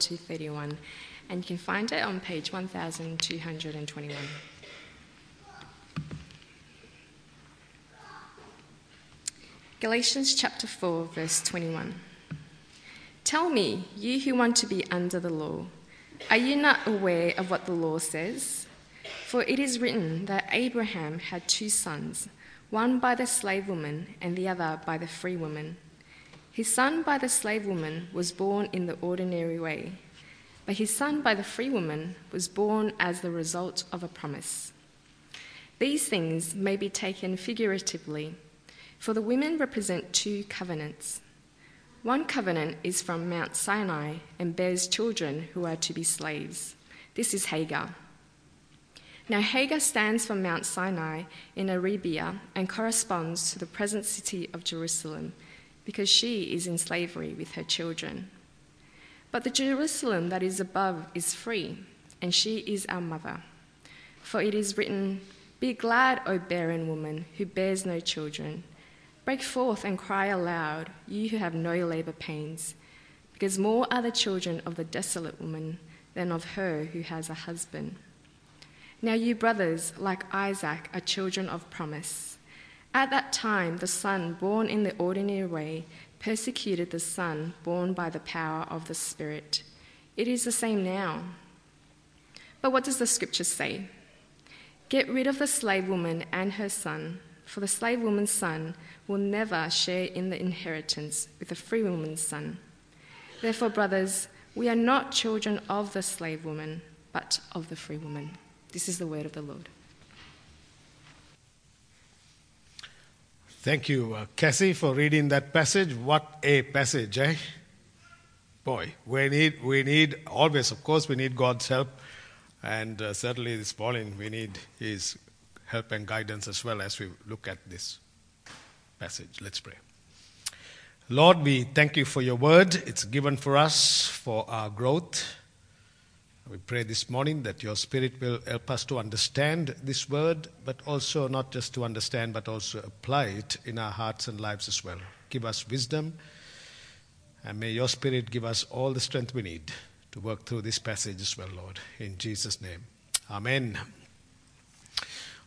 to 31, and you can find it on page 1221. Galatians chapter 4, verse 21. Tell me, you who want to be under the law, are you not aware of what the law says? For it is written that Abraham had two sons, one by the slave woman and the other by the free woman. His son by the slave woman was born in the ordinary way, but his son by the free woman was born as the result of a promise. These things may be taken figuratively, for the women represent two covenants. One covenant is from Mount Sinai and bears children who are to be slaves. This is Hagar. Now, Hagar stands for Mount Sinai in Arabia and corresponds to the present city of Jerusalem because she is in slavery with her children. But the Jerusalem that is above is free, and she is our mother. For it is written, Be glad, O barren woman who bears no children. Break forth and cry aloud, you who have no labor pains, because more are the children of the desolate woman than of her who has a husband. Now, you brothers, like Isaac, are children of promise. At that time, the son born in the ordinary way persecuted the son born by the power of the Spirit. It is the same now. But what does the scripture say? Get rid of the slave woman and her son for the slave woman's son will never share in the inheritance with the free woman's son. Therefore, brothers, we are not children of the slave woman, but of the free woman. This is the word of the Lord. Thank you, uh, Cassie, for reading that passage. What a passage, eh? Boy, we need, we need always, of course, we need God's help. And uh, certainly this morning, we need His help and guidance as well as we look at this passage. Let's pray. Lord, we thank you for your word. It's given for us for our growth. We pray this morning that your Spirit will help us to understand this word, but also not just to understand, but also apply it in our hearts and lives as well. Give us wisdom, and may your Spirit give us all the strength we need to work through this passage as well, Lord. In Jesus' name. Amen.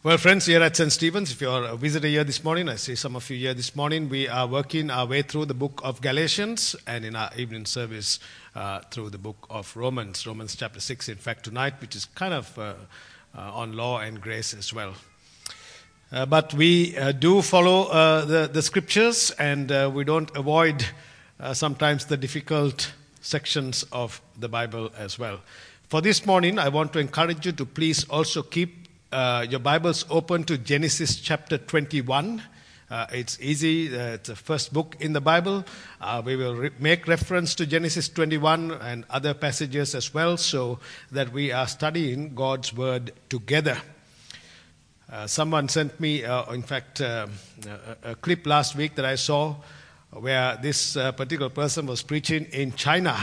Well, friends, here at St. Stephen's, if you're a visitor here this morning, I see some of you here this morning, we are working our way through the book of Galatians and in our evening service uh, through the book of Romans, Romans chapter 6, in fact, tonight, which is kind of uh, uh, on law and grace as well. Uh, but we uh, do follow uh, the, the scriptures and we don't avoid sometimes the difficult sections of the Bible as well. For this morning, I want to encourage you to please also keep uh, your Bible's open to Genesis chapter 21. Uh, it's easy, uh, it's the first book in the Bible. Uh, we will re- make reference to Genesis 21 and other passages as well so that we are studying God's Word together. Uh, someone sent me, in fact, a, a, clip last week that I saw where this particular person was preaching in China.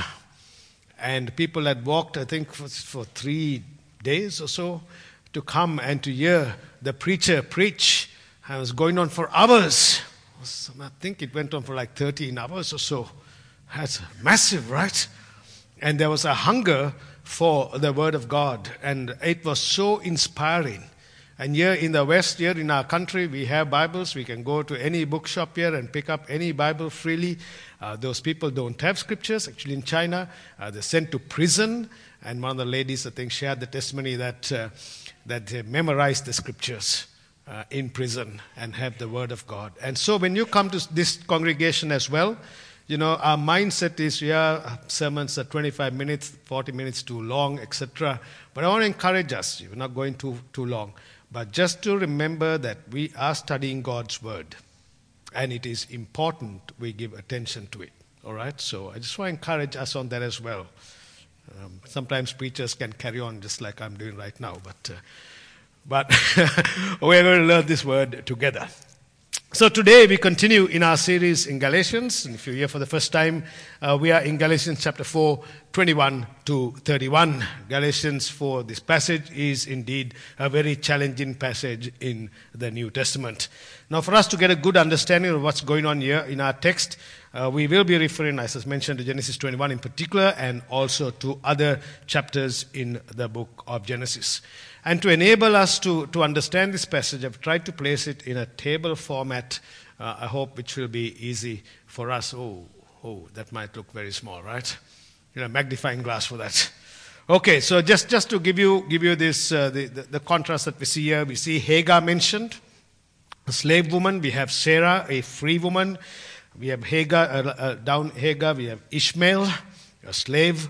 And people had walked, I think, for, for three days or so to come and to hear the preacher preach. I was going on for hours. I think it went on for like 13 hours or so. That's massive, right? And there was a hunger for the Word of God, and it was so inspiring. And here in the West, here in our country, we have Bibles. We can go to any bookshop here and pick up any Bible freely. Uh, those people don't have scriptures. Actually, in China, uh, they're sent to prison. And one of the ladies, I think, shared the testimony that uh, that they memorize the scriptures uh, in prison and have the word of God. And so when you come to this congregation as well, you know, our mindset is, yeah, sermons are 25 minutes, 40 minutes too long, etc. But I want to encourage us, we're not going too, too long, but just to remember that we are studying God's word. And it is important we give attention to it. All right? So I just want to encourage us on that as well. Um, sometimes preachers can carry on just like I'm doing right now, but, uh, but we're going to learn this word together. So today we continue in our series in Galatians. And if you're here for the first time, uh, we are in Galatians chapter 4, 21 to 31. Galatians 4, this passage is indeed a very challenging passage in the New Testament. Now, for us to get a good understanding of what's going on here in our text, Uh, we will be referring, as I mentioned, to Genesis 21 in particular and also to other chapters in the book of Genesis. And to enable us to, to understand this passage, I've tried to place it in a table format, uh, I hope, which will be easy for us. Oh, oh, that might look very small, right? You know, magnifying glass for that. Okay, so just, just to give you, give you this, uh, the, the, the contrast that we see here, we see Hagar mentioned, a slave woman, we have Sarah, a free woman, we have Hagar, uh, uh, down Hagar, we have Ishmael, a slave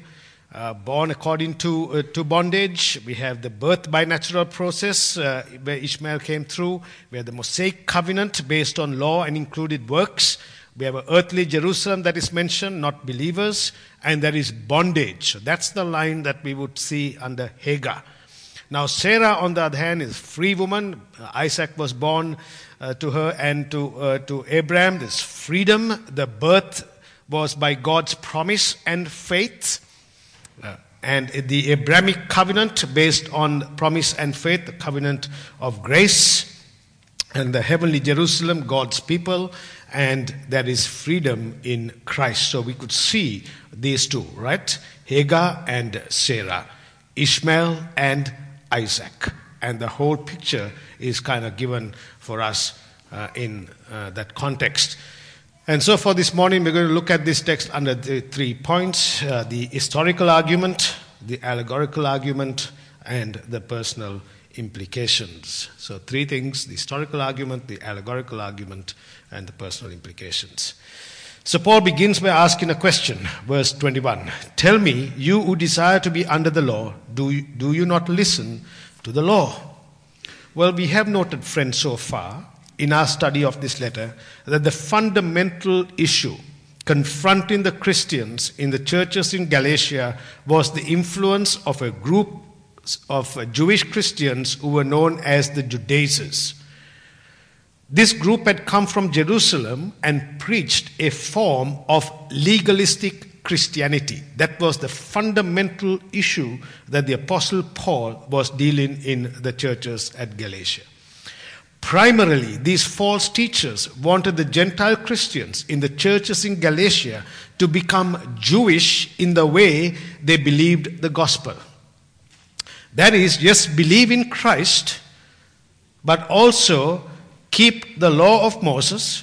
uh, born according to, uh, to bondage. We have the birth by natural process uh, where Ishmael came through. We have the Mosaic covenant based on law and included works. We have an earthly Jerusalem that is mentioned, not believers, and there is bondage. So that's the line that we would see under Hagar. Now, Sarah, on the other hand, is free woman. Isaac was born uh, to her and to, uh, to Abraham. This freedom, the birth was by God's promise and faith. Uh, and the Abrahamic covenant based on promise and faith, the covenant of grace, and the heavenly Jerusalem, God's people, and there is freedom in Christ. So we could see these two, right? Hagar and Sarah, Ishmael and Isaac. And the whole picture is kind of given for us uh, in uh, that context. And so for this morning, we're going to look at this text under the three points uh, the historical argument, the allegorical argument, and the personal implications. So, three things the historical argument, the allegorical argument, and the personal implications. So, Paul begins by asking a question, verse 21 Tell me, you who desire to be under the law, do you, do you not listen to the law? Well, we have noted, friends, so far in our study of this letter that the fundamental issue confronting the Christians in the churches in Galatia was the influence of a group of Jewish Christians who were known as the Judaizers. This group had come from Jerusalem and preached a form of legalistic Christianity. That was the fundamental issue that the Apostle Paul was dealing in the churches at Galatia. Primarily, these false teachers wanted the Gentile Christians in the churches in Galatia to become Jewish in the way they believed the gospel. That is, just believe in Christ, but also keep the law of Moses,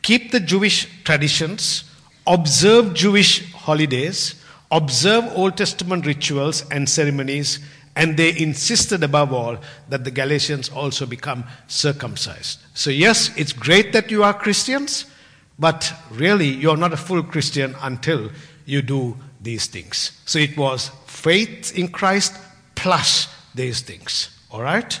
keep the Jewish traditions, observe Jewish holidays, observe Old Testament rituals and ceremonies, and they insisted above all that the Galatians also become circumcised. So, yes, it's great that you are Christians, but really you're not a full Christian until you do these things. So, it was faith in Christ plus these things. All right?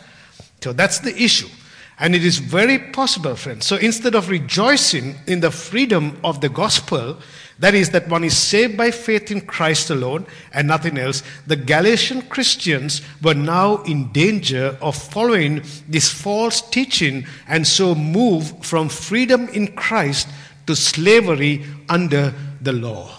So, that's the issue. And it is very possible, friends. So instead of rejoicing in the freedom of the gospel, that is, that one is saved by faith in Christ alone and nothing else, the Galatian Christians were now in danger of following this false teaching and so move from freedom in Christ to slavery under the law.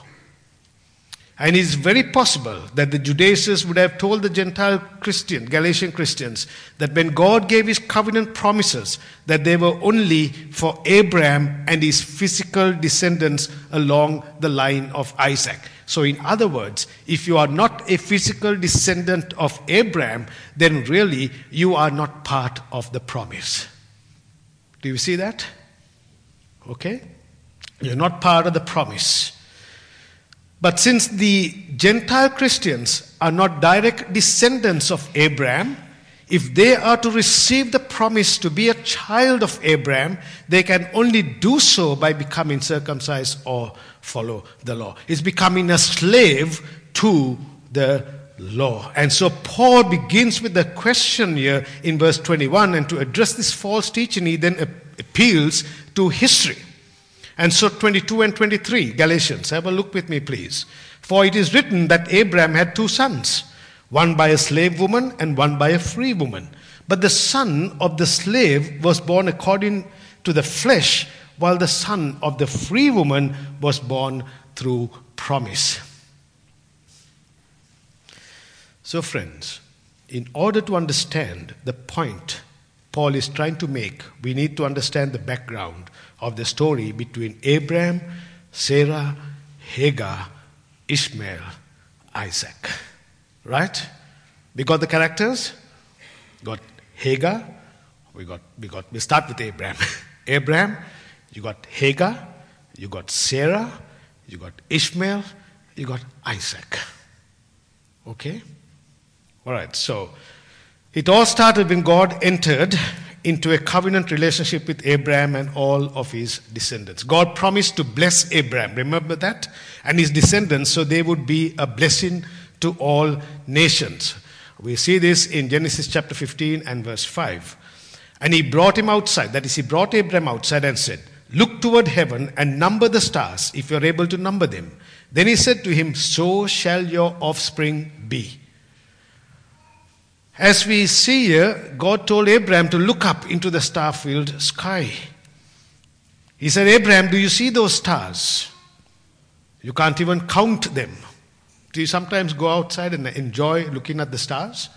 And it is very possible that the Judaizers would have told the Gentile Christian, Galatian Christians, that when God gave his covenant promises, that they were only for Abraham and his physical descendants along the line of Isaac. So, in other words, if you are not a physical descendant of Abraham, then really you are not part of the promise. Do you see that? Okay? You're not part of the promise. But since the Gentile Christians are not direct descendants of Abraham, if they are to receive the promise to be a child of Abraham, they can only do so by becoming circumcised or follow the law. It's becoming a slave to the law. And so Paul begins with the question here in verse 21, and to address this false teaching, he then appeals to history. And so 22 and 23, Galatians, have a look with me, please. For it is written that Abraham had two sons, one by a slave woman and one by a free woman. But the son of the slave was born according to the flesh, while the son of the free woman was born through promise. So, friends, in order to understand the point Paul is trying to make, we need to understand the background of the story between Abraham, Sarah, Hagar, Ishmael, Isaac. Right? We got the characters? Got Hagar. We got we got we start with Abraham. Abraham, you got Hagar, you got Sarah, you got Ishmael, you got Isaac. Okay? All right, so it all started when God entered into a covenant relationship with Abraham and all of his descendants. God promised to bless Abraham, remember that? And his descendants, so they would be a blessing to all nations. We see this in Genesis chapter 15 and verse 5. And he brought him outside, that is, he brought Abraham outside and said, Look toward heaven and number the stars, if you're able to number them. Then he said to him, So shall your offspring be. As we see here, God told Abraham to look up into the star filled sky. He said, Abraham, do you see those stars? You can't even count them. Do you sometimes go outside and enjoy looking at the stars?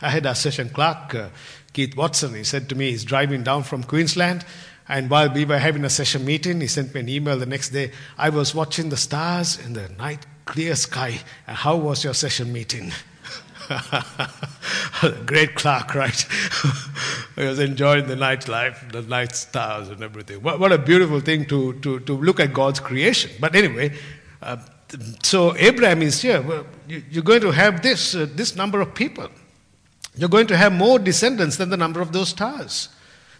I had a session clerk, uh, Keith Watson. He said to me, he's driving down from Queensland, and while we were having a session meeting, he sent me an email the next day. I was watching the stars in the night, clear sky. How was your session meeting? Great clerk, right? he was enjoying the nightlife, the night stars, and everything. What, what a beautiful thing to, to, to look at God's creation. But anyway, uh, so Abraham is here. Well, you, are going to have this, uh, this number of people. You're going to have more descendants than the number of those stars.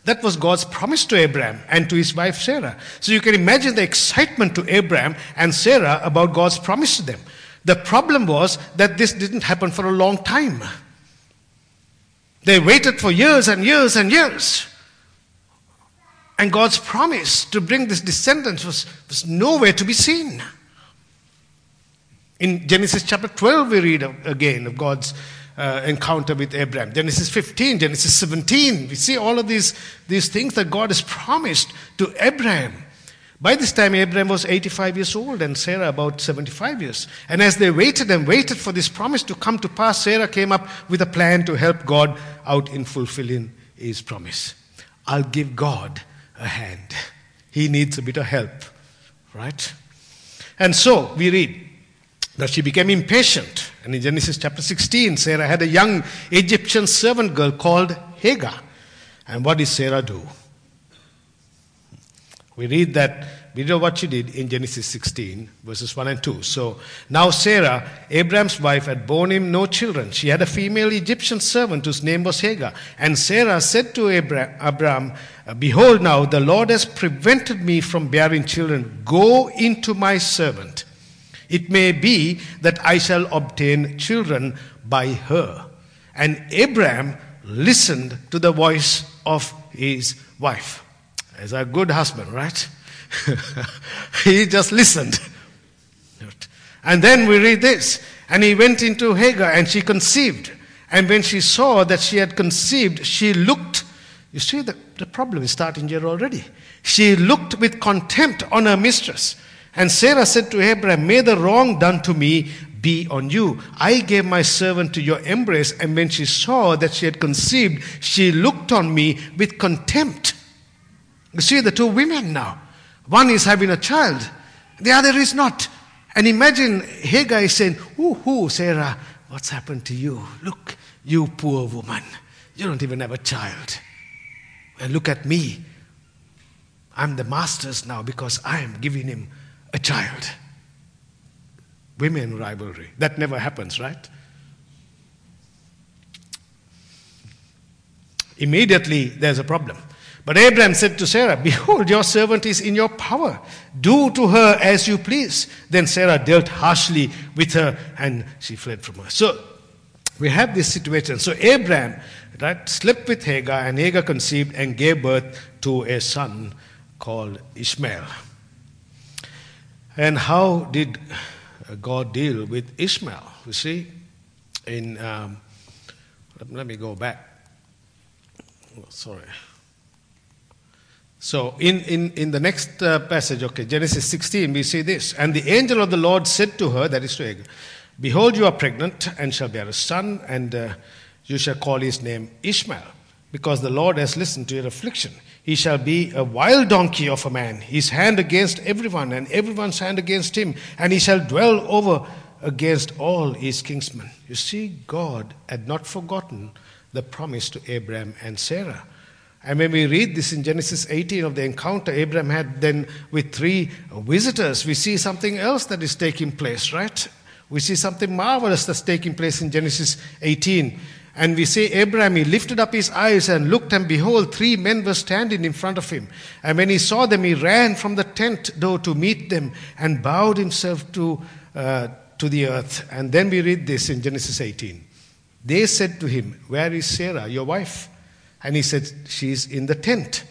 That was God's promise to Abraham and to his wife Sarah. So you can imagine the excitement to Abraham and Sarah about God's promise to them. The problem was that this didn't happen for a long time. They waited for years and years and years. And God's promise to bring this descendants was, was nowhere to be seen. In Genesis chapter 12, we read of, again of God's uh, encounter with Abraham. Genesis 15, Genesis 17. We see all of these, these things that God has promised to Abraham. By this time, Abraham was 85 years old and Sarah about 75 years. And as they waited and waited for this promise to come to pass, Sarah came up with a plan to help God out in fulfilling his promise. I'll give God a hand. He needs a bit of help, right? And so we read that she became impatient. And in Genesis chapter 16, Sarah had a young Egyptian servant girl called Hagar. And what did Sarah do? We read that, we know what she did in Genesis 16, verses 1 and 2. So now Sarah, Abraham's wife, had borne him no children. She had a female Egyptian servant whose name was Hagar. And Sarah said to Abraham, Behold, now the Lord has prevented me from bearing children. Go into my servant. It may be that I shall obtain children by her. And Abraham listened to the voice of his wife as a good husband, right? he just listened. And then we read this. And he went into Hagar and she conceived. And when she saw that she had conceived, she looked. You see, the, the problem is starting here already. She looked with contempt on her mistress. And Sarah said to Abraham, May the wrong done to me be on you. I gave my servant to your embrace, and when she saw that she had conceived, she looked on me with contempt. You see the two women now. One is having a child, the other is not. And imagine Hagar is saying, Ooh, Sarah, what's happened to you? Look, you poor woman. You don't even have a child. And look at me. I'm the master's now because I am giving him a child. Women rivalry. That never happens, right? Immediately, there's a problem. But Abraham said to Sarah, Behold, your servant is in your power. Do to her as you please. Then Sarah dealt harshly with her and she fled from her. So we have this situation. So Abraham right, slept with Hagar, and Hagar conceived and gave birth to a son called Ishmael. And how did God deal with Ishmael? You see, in um, let me go back. Oh, sorry. So, in, in, in the next uh, passage, okay, Genesis 16, we see this. And the angel of the Lord said to her, that is to Hagar, Behold, you are pregnant and shall bear a son, and uh, you shall call his name Ishmael, because the Lord has listened to your affliction. He shall be a wild donkey of a man, his hand against everyone, and everyone's hand against him, and he shall dwell over against all his kinsmen. You see, God had not forgotten the promise to Abraham and Sarah. And when we read this in Genesis 18 of the encounter Abraham had then with three visitors, we see something else that is taking place, right? We see something marvelous that's taking place in Genesis 18. And we say, Abraham, he lifted up his eyes and looked, and behold, three men were standing in front of him. And when he saw them, he ran from the tent door to meet them and bowed himself to, uh, to the earth. And then we read this in Genesis 18. They said to him, Where is Sarah, your wife? And he said, She is in the tent.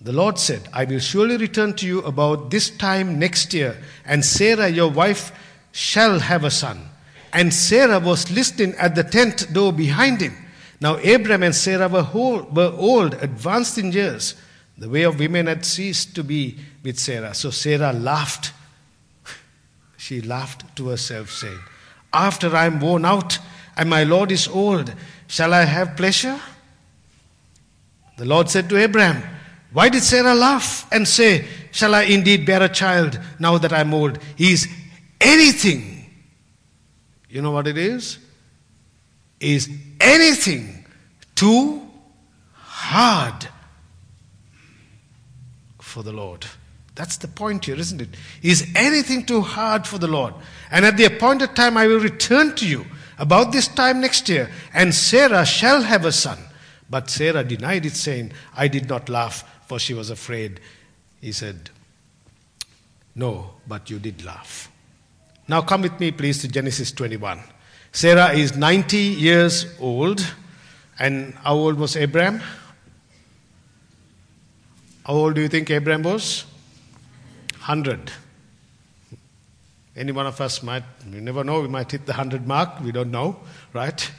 The Lord said, I will surely return to you about this time next year, and Sarah, your wife, shall have a son. And Sarah was listening at the tent door behind him. Now, Abraham and Sarah were, whole, were old, advanced in years. The way of women had ceased to be with Sarah. So Sarah laughed. She laughed to herself, saying, After I am worn out and my Lord is old, shall I have pleasure? The Lord said to Abraham, Why did Sarah laugh and say, Shall I indeed bear a child now that I am old? He is anything you know what it is? Is anything too hard for the Lord? That's the point here, isn't it? Is anything too hard for the Lord? And at the appointed time I will return to you about this time next year, and Sarah shall have a son. But Sarah denied it, saying, I did not laugh, for she was afraid. He said, No, but you did laugh. Now come with me, please, to Genesis 21. Sarah is 90 years old. And how old was Abraham? How old do you think Abraham was? 100. Any one of us might, you never know, we might hit the 100 mark, we don't know, right?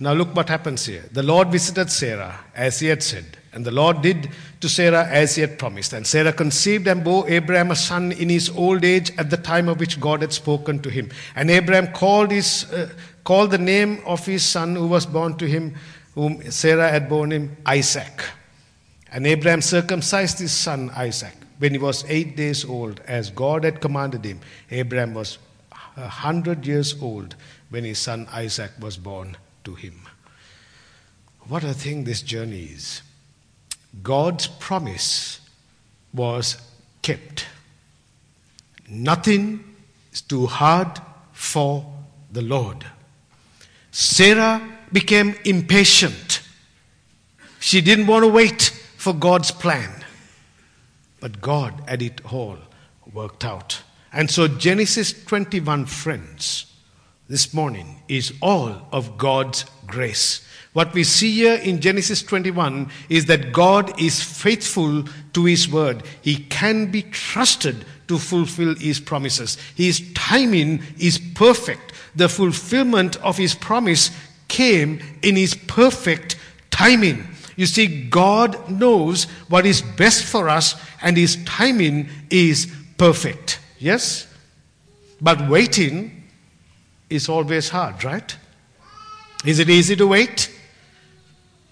Now look what happens here. The Lord visited Sarah as he had said, and the Lord did to Sarah as he had promised. And Sarah conceived and bore Abraham a son in his old age at the time of which God had spoken to him. And Abraham called, his, uh, called the name of his son who was born to him, whom Sarah had borne him, Isaac. And Abraham circumcised his son Isaac when he was eight days old, as God had commanded him. Abraham was a hundred years old when his son Isaac was born to him. What a thing this journey is. God's promise was kept. Nothing is too hard for the Lord. Sarah became impatient. She didn't want to wait for God's plan. But God had it all worked out. And so, Genesis 21, friends, this morning is all of God's grace. What we see here in Genesis 21 is that God is faithful to His word. He can be trusted to fulfill His promises. His timing is perfect. The fulfillment of His promise came in His perfect timing. You see, God knows what is best for us, and His timing is perfect. Yes? But waiting is always hard, right? Is it easy to wait?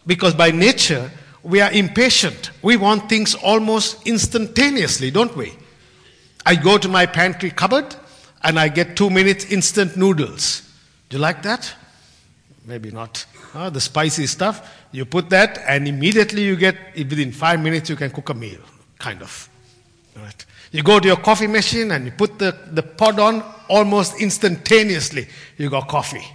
Because by nature, we are impatient. We want things almost instantaneously, don't we? I go to my pantry cupboard and I get two minutes instant noodles. Do you like that? Maybe not. Uh, the spicy stuff, you put that and immediately you get, within five minutes, you can cook a meal, kind of. Right? You go to your coffee machine and you put the, the pod on, almost instantaneously, you got coffee.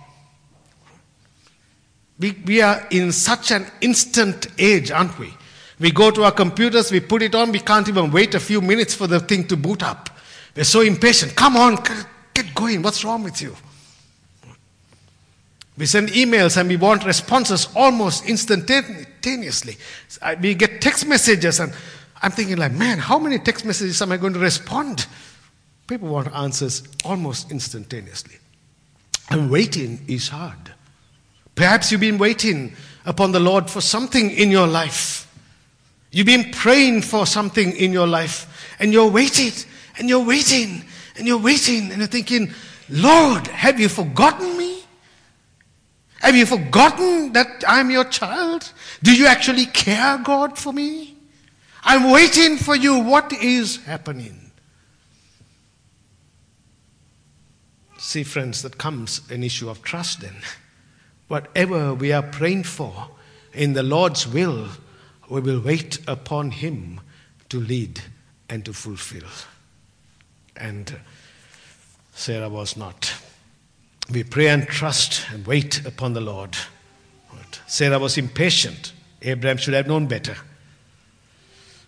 We, we are in such an instant age, aren't we? We go to our computers, we put it on, we can't even wait a few minutes for the thing to boot up. We're so impatient. Come on, get going. What's wrong with you? We send emails and we want responses almost instantaneously. We get text messages and I'm thinking like, man, how many text messages am I going to respond? People want answers almost instantaneously. And waiting is hard. Perhaps you've been waiting upon the Lord for something in your life. You've been praying for something in your life, and you're waiting, and you're waiting, and you're waiting, and you're thinking, Lord, have you forgotten me? Have you forgotten that I'm your child? Do you actually care, God, for me? I'm waiting for you. What is happening? See, friends, that comes an issue of trust then. Whatever we are praying for in the Lord's will, we will wait upon Him to lead and to fulfill. And Sarah was not. We pray and trust and wait upon the Lord. Sarah was impatient. Abraham should have known better.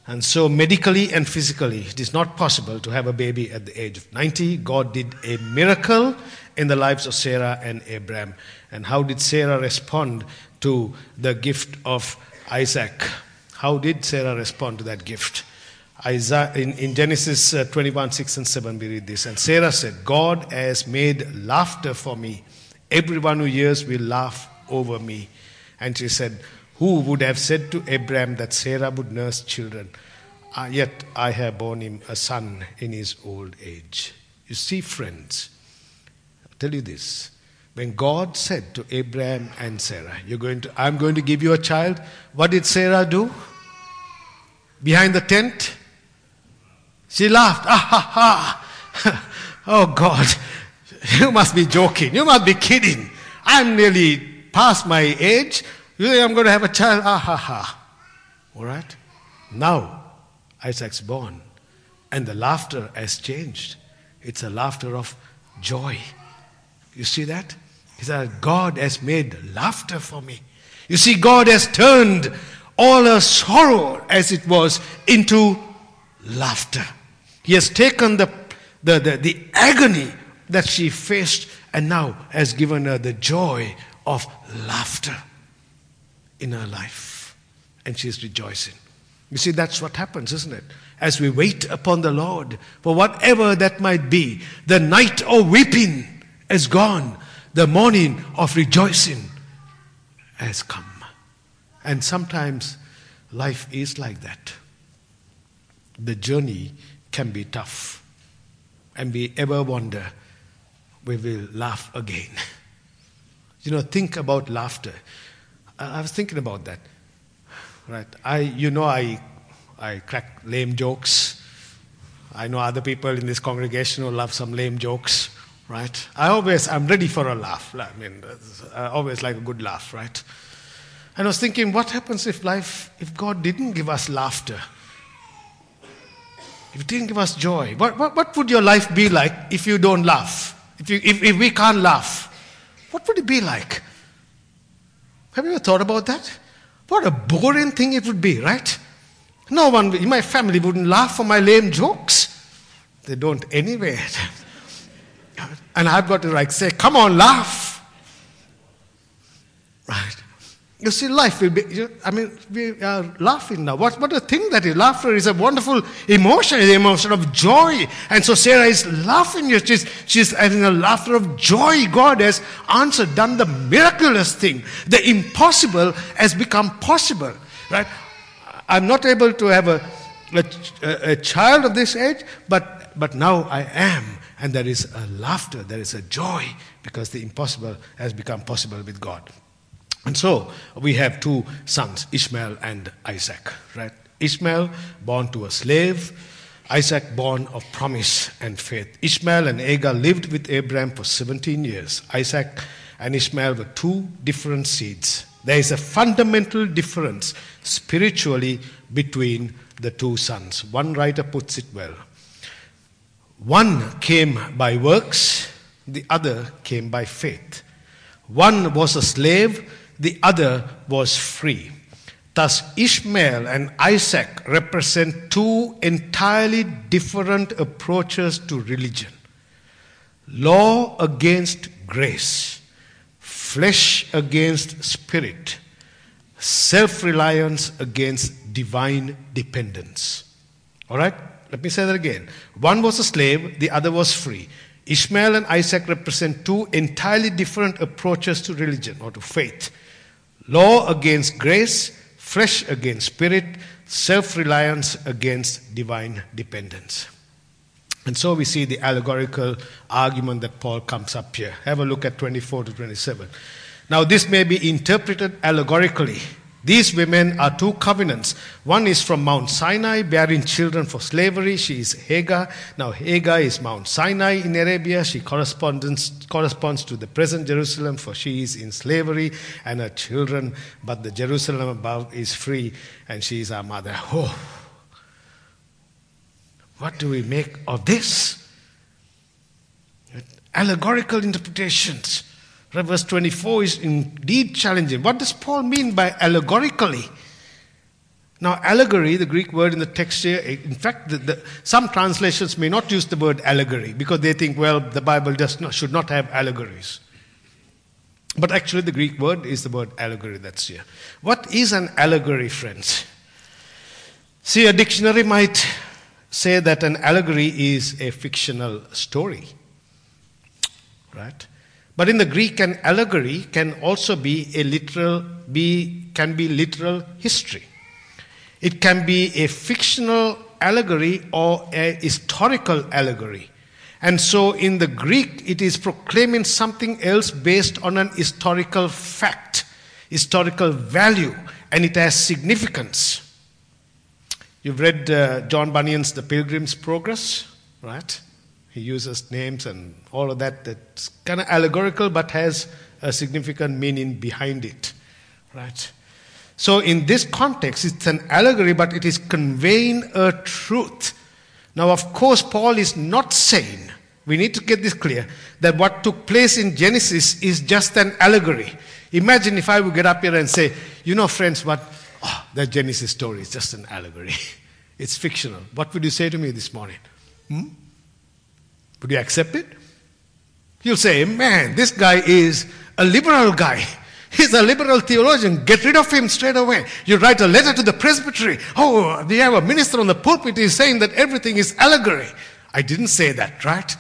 And so, medically and physically, it is not possible to have a baby at the age of 90. God did a miracle in the lives of Sarah and Abraham. And how did Sarah respond to the gift of Isaac? How did Sarah respond to that gift? Isaiah, in, in Genesis uh, 21 6 and 7, we read this. And Sarah said, God has made laughter for me. Everyone who hears will laugh over me. And she said, who would have said to Abraham that Sarah would nurse children? Uh, yet I have borne him a son in his old age. You see, friends, I'll tell you this. When God said to Abraham and Sarah, You're going to, I'm going to give you a child, what did Sarah do? Behind the tent? She laughed. Ah ha ha. oh God, you must be joking. You must be kidding. I'm nearly past my age. You think I'm going to have a child? Ah ha ha. All right? Now, Isaac's born, and the laughter has changed. It's a laughter of joy. You see that? He said, God has made laughter for me. You see, God has turned all her sorrow as it was into laughter. He has taken the, the, the, the agony that she faced and now has given her the joy of laughter in her life. And she's rejoicing. You see, that's what happens, isn't it? As we wait upon the Lord for whatever that might be, the night of weeping is gone, the morning of rejoicing has come. And sometimes life is like that. The journey can be tough, and we ever wonder, we will laugh again. You know, think about laughter. I was thinking about that. Right? I, you know, I, I crack lame jokes. I know other people in this congregation who love some lame jokes, right? I always, I'm ready for a laugh. I mean, I always like a good laugh, right? And I was thinking, what happens if life, if God didn't give us laughter? If He didn't give us joy, what, what, what would your life be like if you don't laugh? If, you, if, if we can't laugh, what would it be like? Have you ever thought about that? What a boring thing it would be, right? No one in my family wouldn't laugh for my lame jokes. They don't anyway. And I've got to like say, come on, laugh. Right. You see, life will be, I mean, we are laughing now. What, what a thing that is. Laughter is a wonderful emotion, an emotion of joy. And so Sarah is laughing. She's, she's having a laughter of joy. God has answered, done the miraculous thing. The impossible has become possible, right? I'm not able to have a, a, a child of this age, but, but now I am. And there is a laughter, there is a joy, because the impossible has become possible with God. And so we have two sons, Ishmael and Isaac, right? Ishmael, born to a slave, Isaac, born of promise and faith. Ishmael and Agar lived with Abraham for 17 years. Isaac and Ishmael were two different seeds. There is a fundamental difference spiritually between the two sons. One writer puts it well. One came by works, the other came by faith. One was a slave, the other was free. Thus, Ishmael and Isaac represent two entirely different approaches to religion law against grace, flesh against spirit, self reliance against divine dependence. All right? Let me say that again. One was a slave, the other was free. Ishmael and Isaac represent two entirely different approaches to religion or to faith. Law against grace, flesh against spirit, self reliance against divine dependence. And so we see the allegorical argument that Paul comes up here. Have a look at 24 to 27. Now, this may be interpreted allegorically. These women are two covenants. One is from Mount Sinai, bearing children for slavery. She is Hagar. Now, Hagar is Mount Sinai in Arabia. She corresponds, corresponds to the present Jerusalem, for she is in slavery and her children, but the Jerusalem above is free, and she is our mother. Oh, what do we make of this? Allegorical interpretations. Verse 24 is indeed challenging. What does Paul mean by allegorically? Now, allegory, the Greek word in the text here, eh, in fact, the, the, some translations may not use the word allegory because they think, well, the Bible does not, should not have allegories. But actually, the Greek word is the word allegory that's here. What is an allegory, friends? See, a dictionary might say that an allegory is a fictional story. Right? But in the Greek, an allegory can also be a literal, be, can be literal history. It can be a fictional allegory or a historical allegory. And so in the Greek, it is proclaiming something else based on an historical fact, historical value, and it has significance. You've read uh, John Bunyan's The Pilgrim's Progress, right? He uses names and all of that that's kind of allegorical but has a significant meaning behind it. Right? So, in this context, it's an allegory, but it is conveying a truth. Now, of course, Paul is not saying, we need to get this clear, that what took place in Genesis is just an allegory. Imagine if I would get up here and say, you know, friends, what? Oh, that Genesis story is just an allegory. it's fictional. What would you say to me this morning? Hmm? Would you accept it? You'll say, man, this guy is a liberal guy. He's a liberal theologian. Get rid of him straight away. You write a letter to the presbytery. Oh, we have a minister on the pulpit. He's saying that everything is allegory. I didn't say that, right?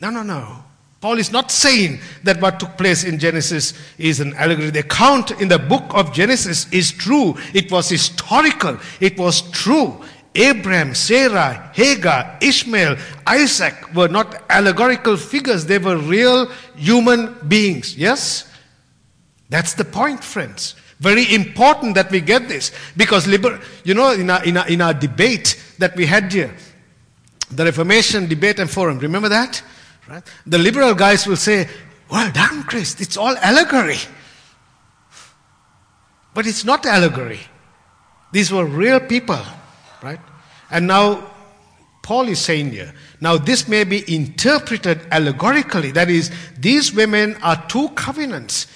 No, no, no. Paul is not saying that what took place in Genesis is an allegory. The account in the book of Genesis is true. It was historical. It was true. Abraham, Sarah, Hagar, Ishmael, Isaac were not allegorical figures, they were real human beings. Yes? That's the point, friends. Very important that we get this because, liber- you know, in our, in, our, in our debate that we had here, the Reformation debate and forum, remember that? Right? The liberal guys will say, Well done, Chris, it's all allegory. But it's not allegory. These were real people Right? And now, Paul is saying here, now this may be interpreted allegorically. That is, these women are two covenants.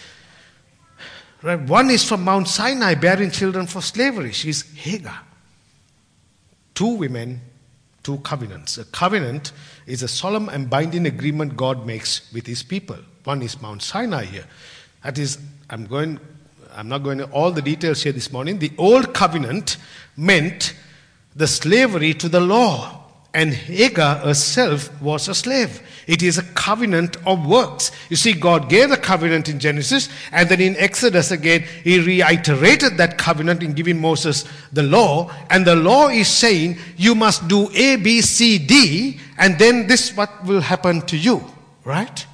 Right? One is from Mount Sinai, bearing children for slavery. She's Hagar. Two women, two covenants. A covenant is a solemn and binding agreement God makes with his people. One is Mount Sinai here. That is, I'm going, I'm not going to all the details here this morning. The old covenant meant the slavery to the law. And Hagar herself was a slave. It is a covenant of works. You see, God gave the covenant in Genesis, and then in Exodus again, He reiterated that covenant in giving Moses the law. And the law is saying, you must do A, B, C, D, and then this what will happen to you. Right?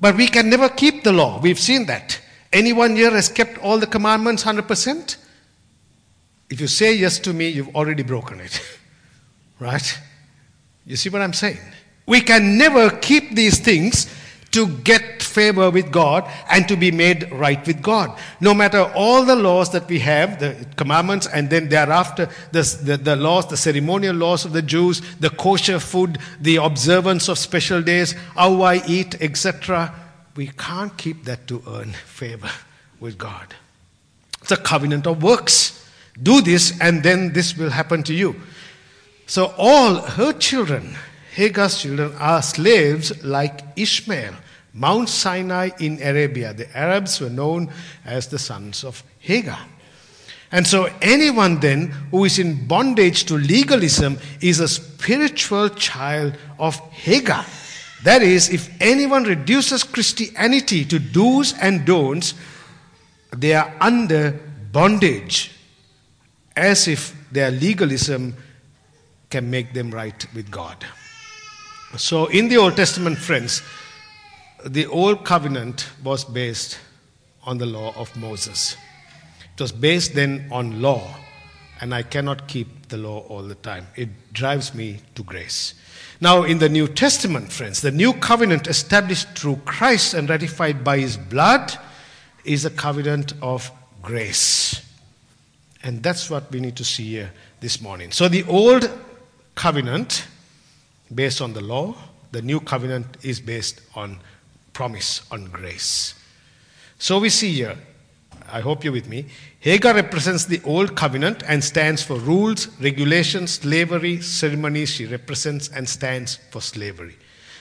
But we can never keep the law. We've seen that. Anyone here has kept all the commandments 100%? If you say yes to me, you've already broken it. right? You see what I'm saying? We can never keep these things to get favor with God and to be made right with God. No matter all the laws that we have, the commandments, and then thereafter the, the, the, laws, the ceremonial laws of the Jews, the kosher food, the observance of special days, how I eat, etc., we can't keep that to earn favor with God. It's a covenant of works. Do this, and then this will happen to you. So, all her children, Hagar's children, are slaves like Ishmael. Mount Sinai in Arabia. The Arabs were known as the sons of Hagar. And so, anyone then who is in bondage to legalism is a spiritual child of Hagar. That is, if anyone reduces Christianity to do's and don'ts, they are under bondage as if their legalism can make them right with God. So, in the Old Testament, friends, the old covenant was based on the law of Moses. It was based then on law, and I cannot keep the law all the time. It drives me to grace. Now, in the New Testament, friends, the new covenant established through Christ and ratified by his blood is a covenant of grace. And that's what we need to see here this morning. So, the old covenant, based on the law, the new covenant is based on promise, on grace. So, we see here, I hope you're with me. Hagar represents the old covenant and stands for rules, regulations, slavery, ceremonies. She represents and stands for slavery.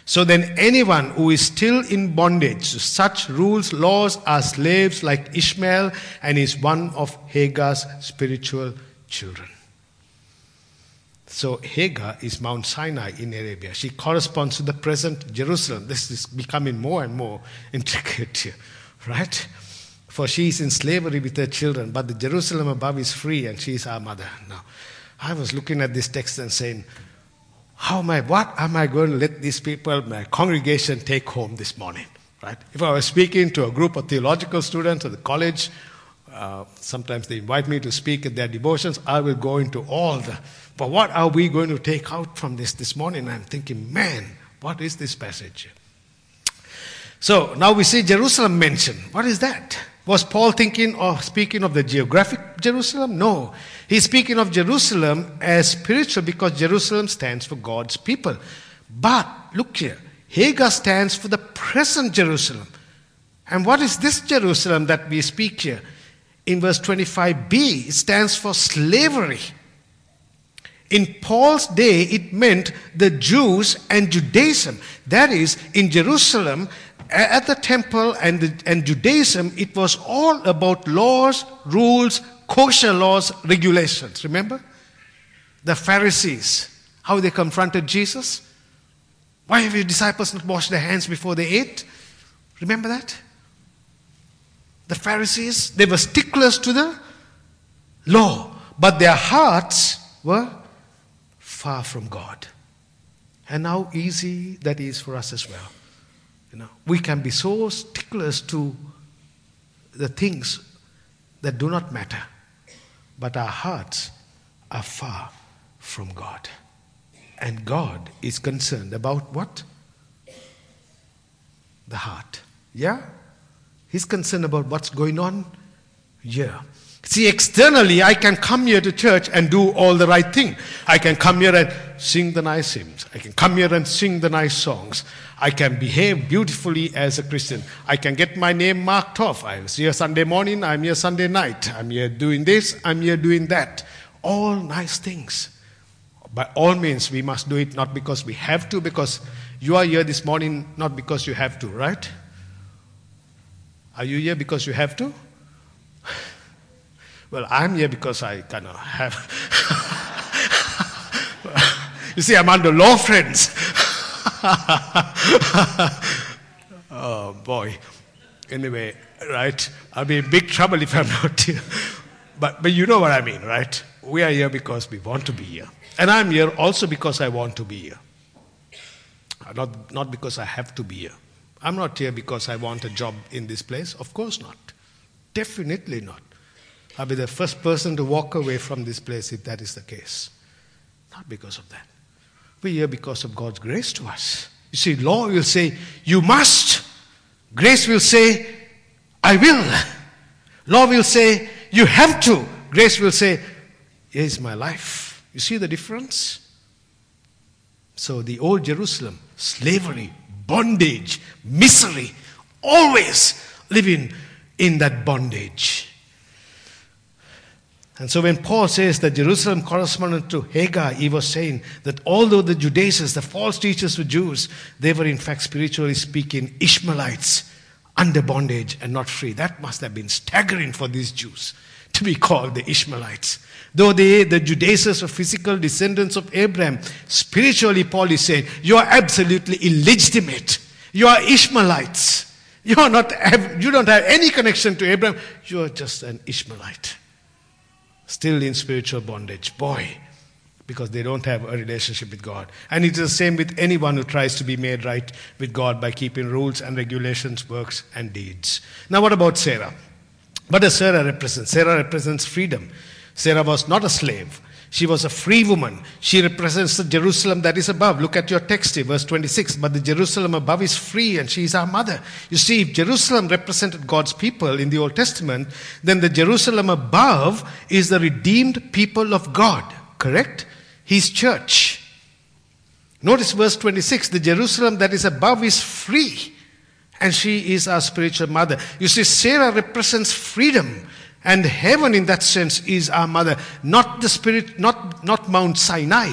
So then, anyone who is still in bondage to such rules, laws, are slaves like Ishmael and is one of Hagar's spiritual children. So, Hagar is Mount Sinai in Arabia. She corresponds to the present Jerusalem. This is becoming more and more intricate here, right? For she is in slavery with her children, but the Jerusalem above is free and she is our mother. Now, I was looking at this text and saying, how am I, what am I going to let these people, my congregation, take home this morning? Right? If I was speaking to a group of theological students at the college, uh, sometimes they invite me to speak at their devotions, I will go into all the, but what are we going to take out from this this morning? I'm thinking, man, what is this passage? So now we see Jerusalem mentioned. What is that? Was Paul thinking or speaking of the geographic Jerusalem? No. He's speaking of Jerusalem as spiritual because Jerusalem stands for God's people. But look here, Hagar stands for the present Jerusalem. And what is this Jerusalem that we speak here? In verse 25b, it stands for slavery. In Paul's day, it meant the Jews and Judaism. That is, in Jerusalem, at the temple and, the, and Judaism, it was all about laws, rules, kosher laws, regulations. Remember? The Pharisees, how they confronted Jesus. Why have your disciples not washed their hands before they ate? Remember that? The Pharisees, they were sticklers to the law, but their hearts were far from God. And how easy that is for us as well. You know, we can be so sticklers to the things that do not matter, but our hearts are far from God. And God is concerned about what? The heart. Yeah? He's concerned about what's going on here. See, externally, I can come here to church and do all the right thing. I can come here and sing the nice hymns. I can come here and sing the nice songs. I can behave beautifully as a Christian. I can get my name marked off. I'm here Sunday morning, I'm here Sunday night. I'm here doing this, I'm here doing that. All nice things. By all means, we must do it not because we have to, because you are here this morning not because you have to, right? Are you here because you have to? Well, I'm here because I kind of have. you see, I'm under law, friends. oh, boy. Anyway, right? I'll be in big trouble if I'm not here. But, but you know what I mean, right? We are here because we want to be here. And I'm here also because I want to be here. Uh, not, not because I have to be here. I'm not here because I want a job in this place. Of course not. Definitely not. I'll be the first person to walk away from this place if that is the case. Not because of that. We're here because of God's grace to us. You see, law will say, you must. Grace will say, I will. Law will say, you have to. Grace will say, here's my life. You see the difference? So the old Jerusalem, slavery, bondage, misery, always living in that bondage. And so when Paul says that Jerusalem corresponded to Hagar, he was saying that although the Judaicists, the false teachers were Jews, they were in fact spiritually speaking Ishmaelites under bondage and not free. That must have been staggering for these Jews to be called the Ishmaelites. Though they, the Judaicists were physical descendants of Abraham, spiritually Paul is saying, you are absolutely illegitimate. You are Ishmaelites. You, are not, you don't have any connection to Abraham. You are just an Ishmaelite still in spiritual bondage. Boy, because they don't have a relationship with God. And it is the same with anyone who tries to be made right with God by keeping rules and regulations, works, and deeds. Now, what about Sarah? What does Sarah represent? Sarah represents freedom. Sarah was not a slave. She was a free woman. She represents the Jerusalem that is above. Look at your text here, verse 26. But the Jerusalem above is free and she is our mother. You see, if Jerusalem represented God's people in the Old Testament, then the Jerusalem above is the redeemed people of God. Correct? His church. Notice verse 26 the Jerusalem that is above is free, and she is our spiritual mother. You see, Sarah represents freedom, and heaven in that sense is our mother, not the spirit, not, not Mount Sinai.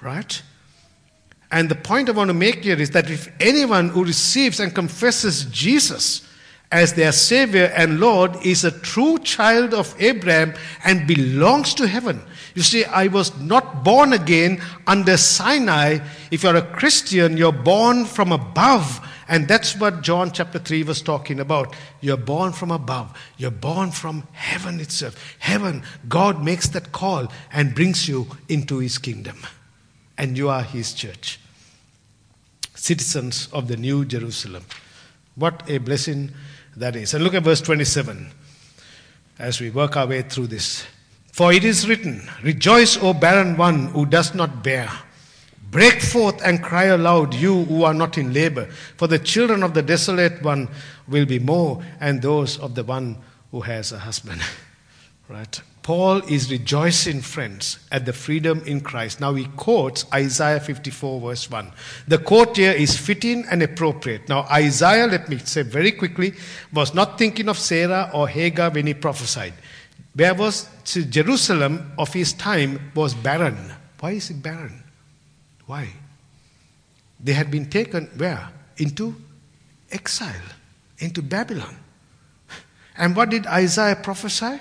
Right? And the point I want to make here is that if anyone who receives and confesses Jesus as their Savior and Lord is a true child of Abraham and belongs to heaven, you see, I was not born again under Sinai. If you're a Christian, you're born from above. And that's what John chapter 3 was talking about. You're born from above. You're born from heaven itself. Heaven, God makes that call and brings you into his kingdom. And you are his church. Citizens of the new Jerusalem. What a blessing that is. And look at verse 27 as we work our way through this. For it is written, Rejoice, O barren one who does not bear. Break forth and cry aloud, you who are not in labor, for the children of the desolate one will be more, and those of the one who has a husband. right? Paul is rejoicing, friends, at the freedom in Christ. Now he quotes Isaiah 54, verse 1. The quote here is fitting and appropriate. Now, Isaiah, let me say very quickly, was not thinking of Sarah or Hagar when he prophesied. Where was Jerusalem of his time was barren. Why is it barren? Why? They had been taken where? Into exile, into Babylon. And what did Isaiah prophesy?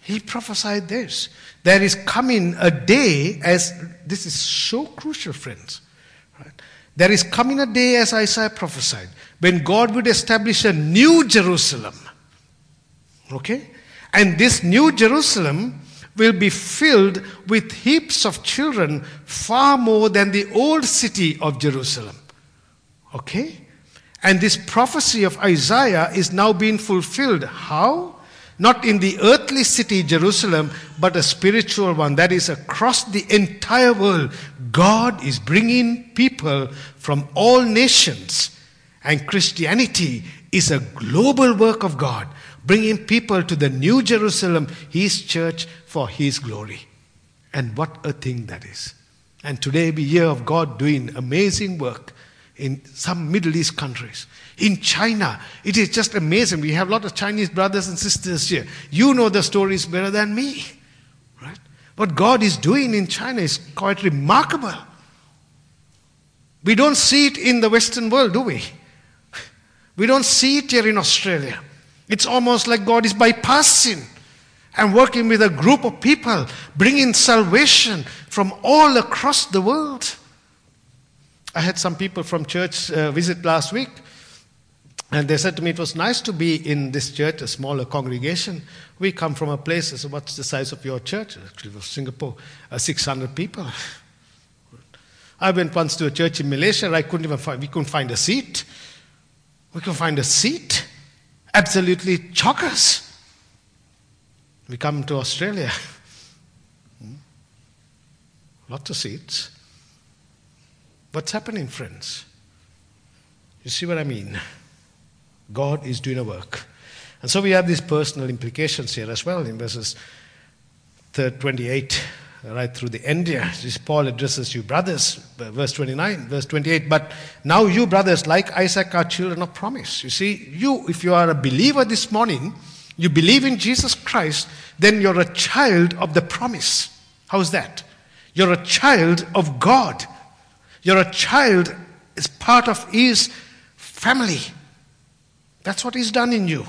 He prophesied this. There is coming a day as this is so crucial, friends. Right? There is coming a day as Isaiah prophesied when God would establish a new Jerusalem Okay? And this new Jerusalem will be filled with heaps of children far more than the old city of Jerusalem. Okay? And this prophecy of Isaiah is now being fulfilled. How? Not in the earthly city Jerusalem, but a spiritual one that is across the entire world. God is bringing people from all nations, and Christianity is a global work of God bringing people to the New Jerusalem, His church, for His glory. And what a thing that is. And today we hear of God doing amazing work in some Middle East countries. In China, it is just amazing. We have a lot of Chinese brothers and sisters here. You know the stories better than me. Right? What God is doing in China is quite remarkable. We don't see it in the Western world, do we? We don't see it here in Australia. It's almost like God is bypassing and working with a group of people, bringing salvation from all across the world. I had some people from church uh, visit last week, and they said to me, It was nice to be in this church, a smaller congregation. We come from a place, said, What's the size of your church? Actually, it was Singapore, uh, 600 people. I went once to a church in Malaysia, I couldn't even find, we couldn't find a seat. We couldn't find a seat absolutely chockers. We come to Australia. Hmm? Lots of seats. What's happening, friends? You see what I mean? God is doing a work. And so we have these personal implications here as well in verses 28 right through the end here. This Paul addresses you brothers, uh, verse 29, verse 28. But now you brothers, like Isaac, are children of promise. You see, you, if you are a believer this morning, you believe in Jesus Christ, then you're a child of the promise. How's that? You're a child of God. You're a child, is part of His family. That's what He's done in you.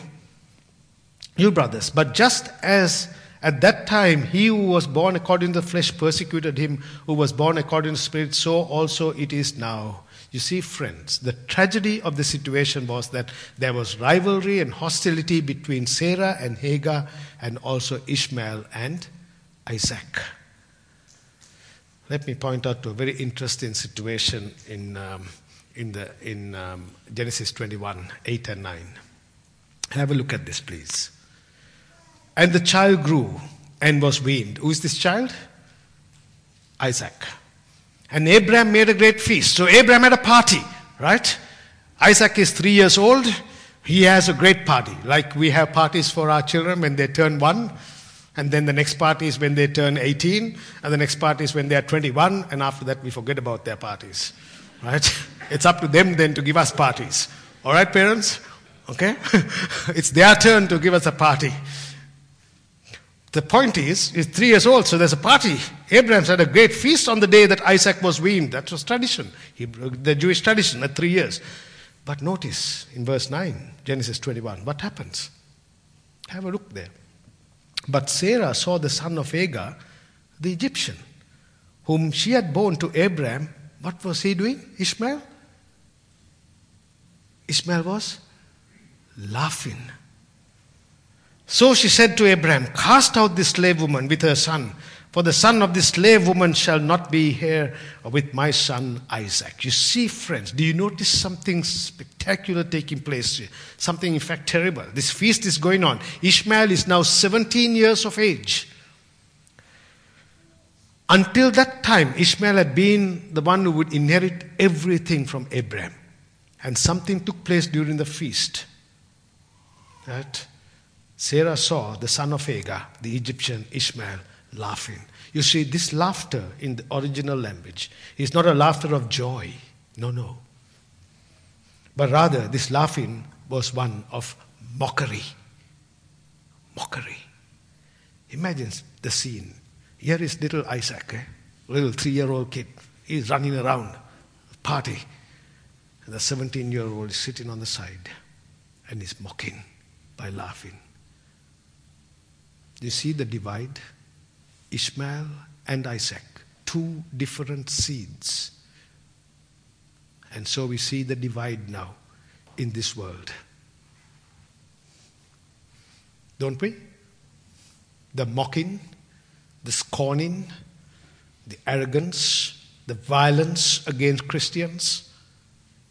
You brothers. But just as at that time, he who was born according to the flesh persecuted him who was born according to the spirit, so also it is now. You see, friends, the tragedy of the situation was that there was rivalry and hostility between Sarah and Hagar and also Ishmael and Isaac. Let me point out to a very interesting situation in, um, in, the, in um, Genesis 21 8 and 9. Have a look at this, please. And the child grew and was weaned. Who is this child? Isaac. And Abraham made a great feast. So Abraham had a party, right? Isaac is three years old. He has a great party. Like we have parties for our children when they turn one. And then the next party is when they turn 18. And the next party is when they are 21. And after that, we forget about their parties, right? It's up to them then to give us parties. All right, parents? Okay? it's their turn to give us a party. The point is, he's three years old, so there's a party. Abraham had a great feast on the day that Isaac was weaned. That was tradition, the Jewish tradition at three years. But notice in verse 9, Genesis 21, what happens? Have a look there. But Sarah saw the son of Hagar, the Egyptian, whom she had borne to Abraham. What was he doing? Ishmael? Ishmael was laughing. So she said to Abraham, Cast out this slave woman with her son, for the son of this slave woman shall not be here with my son Isaac. You see, friends, do you notice something spectacular taking place here? Something, in fact, terrible. This feast is going on. Ishmael is now 17 years of age. Until that time, Ishmael had been the one who would inherit everything from Abraham. And something took place during the feast. Right? Sarah saw the son of Hagar, the Egyptian Ishmael, laughing. You see, this laughter in the original language is not a laughter of joy. No, no. But rather, this laughing was one of mockery. Mockery. Imagine the scene. Here is little Isaac, eh? little three year old kid. He's running around, party. And the 17 year old is sitting on the side and is mocking by laughing. You see the divide? Ishmael and Isaac, two different seeds. And so we see the divide now in this world. Don't we? The mocking, the scorning, the arrogance, the violence against Christians.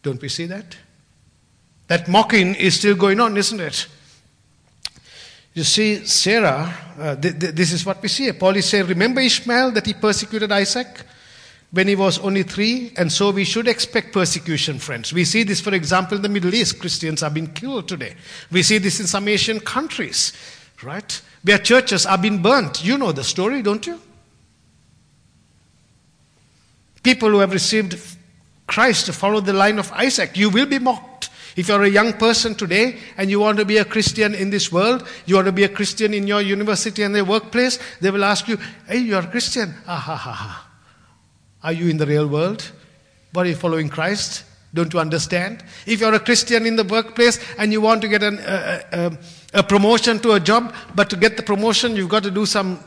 Don't we see that? That mocking is still going on, isn't it? You see, Sarah, uh, th- th- this is what we see. Paul is saying, Remember Ishmael that he persecuted Isaac when he was only three? And so we should expect persecution, friends. We see this, for example, in the Middle East. Christians are being killed today. We see this in some Asian countries, right? Where churches are being burnt. You know the story, don't you? People who have received Christ to follow the line of Isaac, you will be mocked. If you're a young person today and you want to be a Christian in this world, you want to be a Christian in your university and their workplace, they will ask you, Hey, you're a Christian. Ah, ha, ha, ha. Are you in the real world? What are you following Christ? Don't you understand? If you're a Christian in the workplace and you want to get an, a promotion to a job, but to get the promotion, you've got to do some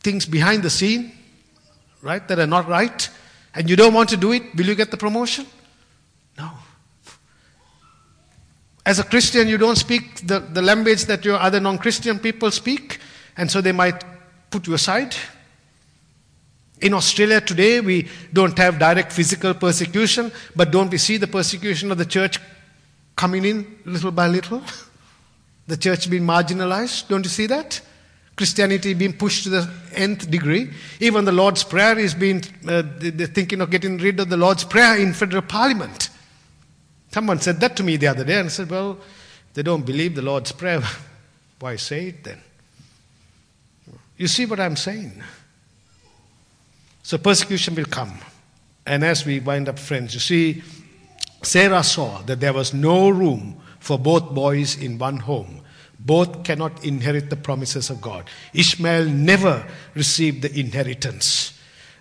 things behind the scene, right, that are not right, and you don't want to do it, will you get the promotion? No. As a Christian, you don't speak the, the language that your other non Christian people speak, and so they might put you aside. In Australia today, we don't have direct physical persecution, but don't we see the persecution of the church coming in little by little? The church being marginalized, don't you see that? Christianity being pushed to the nth degree. Even the Lord's Prayer is being, uh, they're thinking of getting rid of the Lord's Prayer in federal parliament. Someone said that to me the other day and said, Well, they don't believe the Lord's Prayer. Why say it then? You see what I'm saying? So persecution will come. And as we wind up, friends, you see, Sarah saw that there was no room for both boys in one home. Both cannot inherit the promises of God. Ishmael never received the inheritance.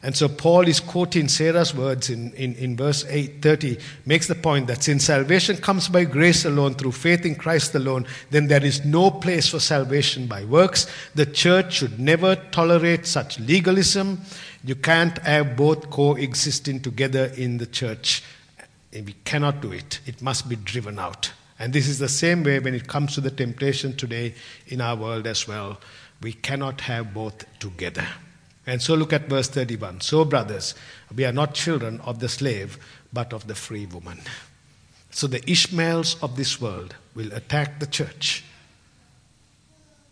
And so Paul is quoting Sarah's words in, in, in verse 830, makes the point that since salvation comes by grace alone, through faith in Christ alone, then there is no place for salvation by works. The church should never tolerate such legalism, You can't have both coexisting together in the church. We cannot do it. It must be driven out. And this is the same way when it comes to the temptation today in our world as well. We cannot have both together. And so look at verse 31. So, brothers, we are not children of the slave, but of the free woman. So the Ishmaels of this world will attack the church.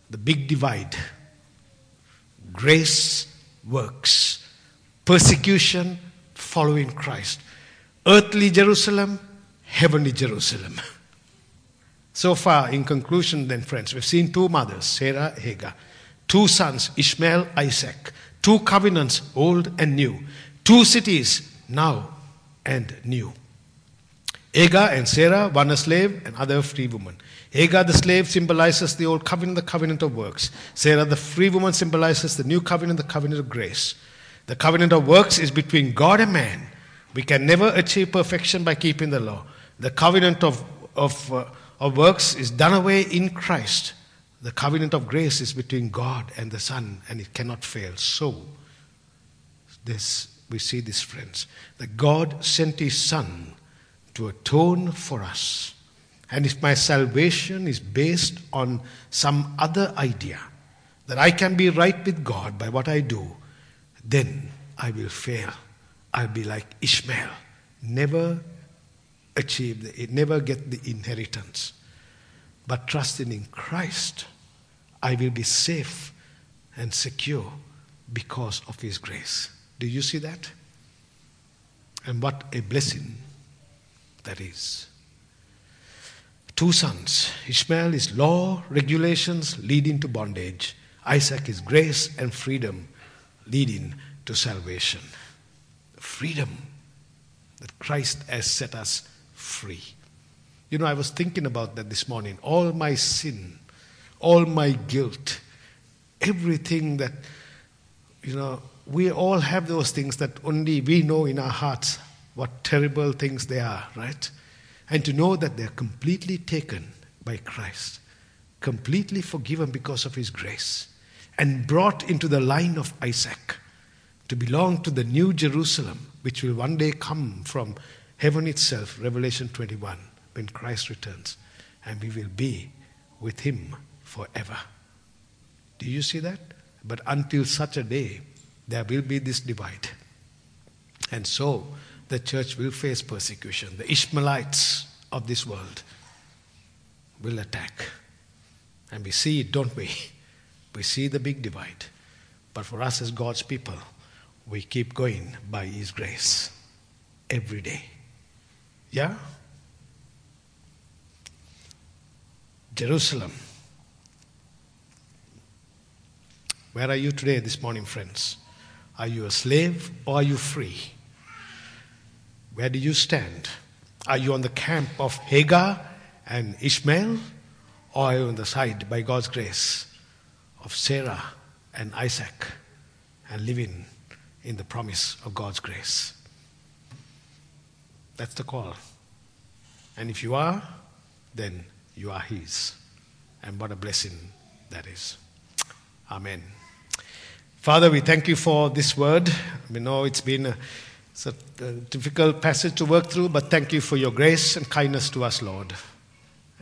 The big divide grace works, persecution following Christ, earthly Jerusalem, heavenly Jerusalem. So far, in conclusion, then, friends, we've seen two mothers, Sarah, Hagar, two sons, Ishmael, Isaac, two covenants, old and new, two cities, now and new. Hagar and Sarah, one a slave and other a free woman. Hagar, the slave, symbolizes the old covenant, the covenant of works. Sarah, the free woman, symbolizes the new covenant, the covenant of grace. The covenant of works is between God and man. We can never achieve perfection by keeping the law. The covenant of, of, uh, of works is done away in Christ. The covenant of grace is between God and the Son, and it cannot fail. So, this we see this, friends, that God sent His Son to atone for us. And if my salvation is based on some other idea that I can be right with God by what I do, then I will fail. I'll be like Ishmael, never achieve, the, never get the inheritance. But trusting in Christ, I will be safe and secure because of His grace. Do you see that? And what a blessing that is. Two sons. Ishmael is law, regulations leading to bondage. Isaac is grace and freedom leading to salvation. Freedom that Christ has set us free. You know, I was thinking about that this morning. All my sin, all my guilt, everything that, you know, we all have those things that only we know in our hearts what terrible things they are, right? And to know that they're completely taken by Christ, completely forgiven because of His grace, and brought into the line of Isaac to belong to the new Jerusalem, which will one day come from heaven itself, Revelation 21, when Christ returns, and we will be with Him forever. Do you see that? But until such a day, there will be this divide. And so, the church will face persecution. The Ishmaelites of this world will attack. And we see it, don't we? We see the big divide. But for us as God's people, we keep going by His grace every day. Yeah? Jerusalem. Where are you today, this morning, friends? Are you a slave or are you free? Where do you stand? Are you on the camp of Hagar and Ishmael? Or are you on the side, by God's grace, of Sarah and Isaac and living in the promise of God's grace? That's the call. And if you are, then you are His. And what a blessing that is. Amen. Father, we thank you for this word. We know it's been a, it's a, a difficult passage to work through, but thank you for your grace and kindness to us, Lord.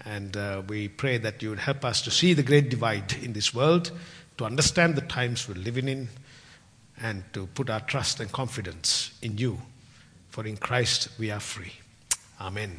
And uh, we pray that you would help us to see the great divide in this world, to understand the times we're living in, and to put our trust and confidence in you. For in Christ we are free. Amen.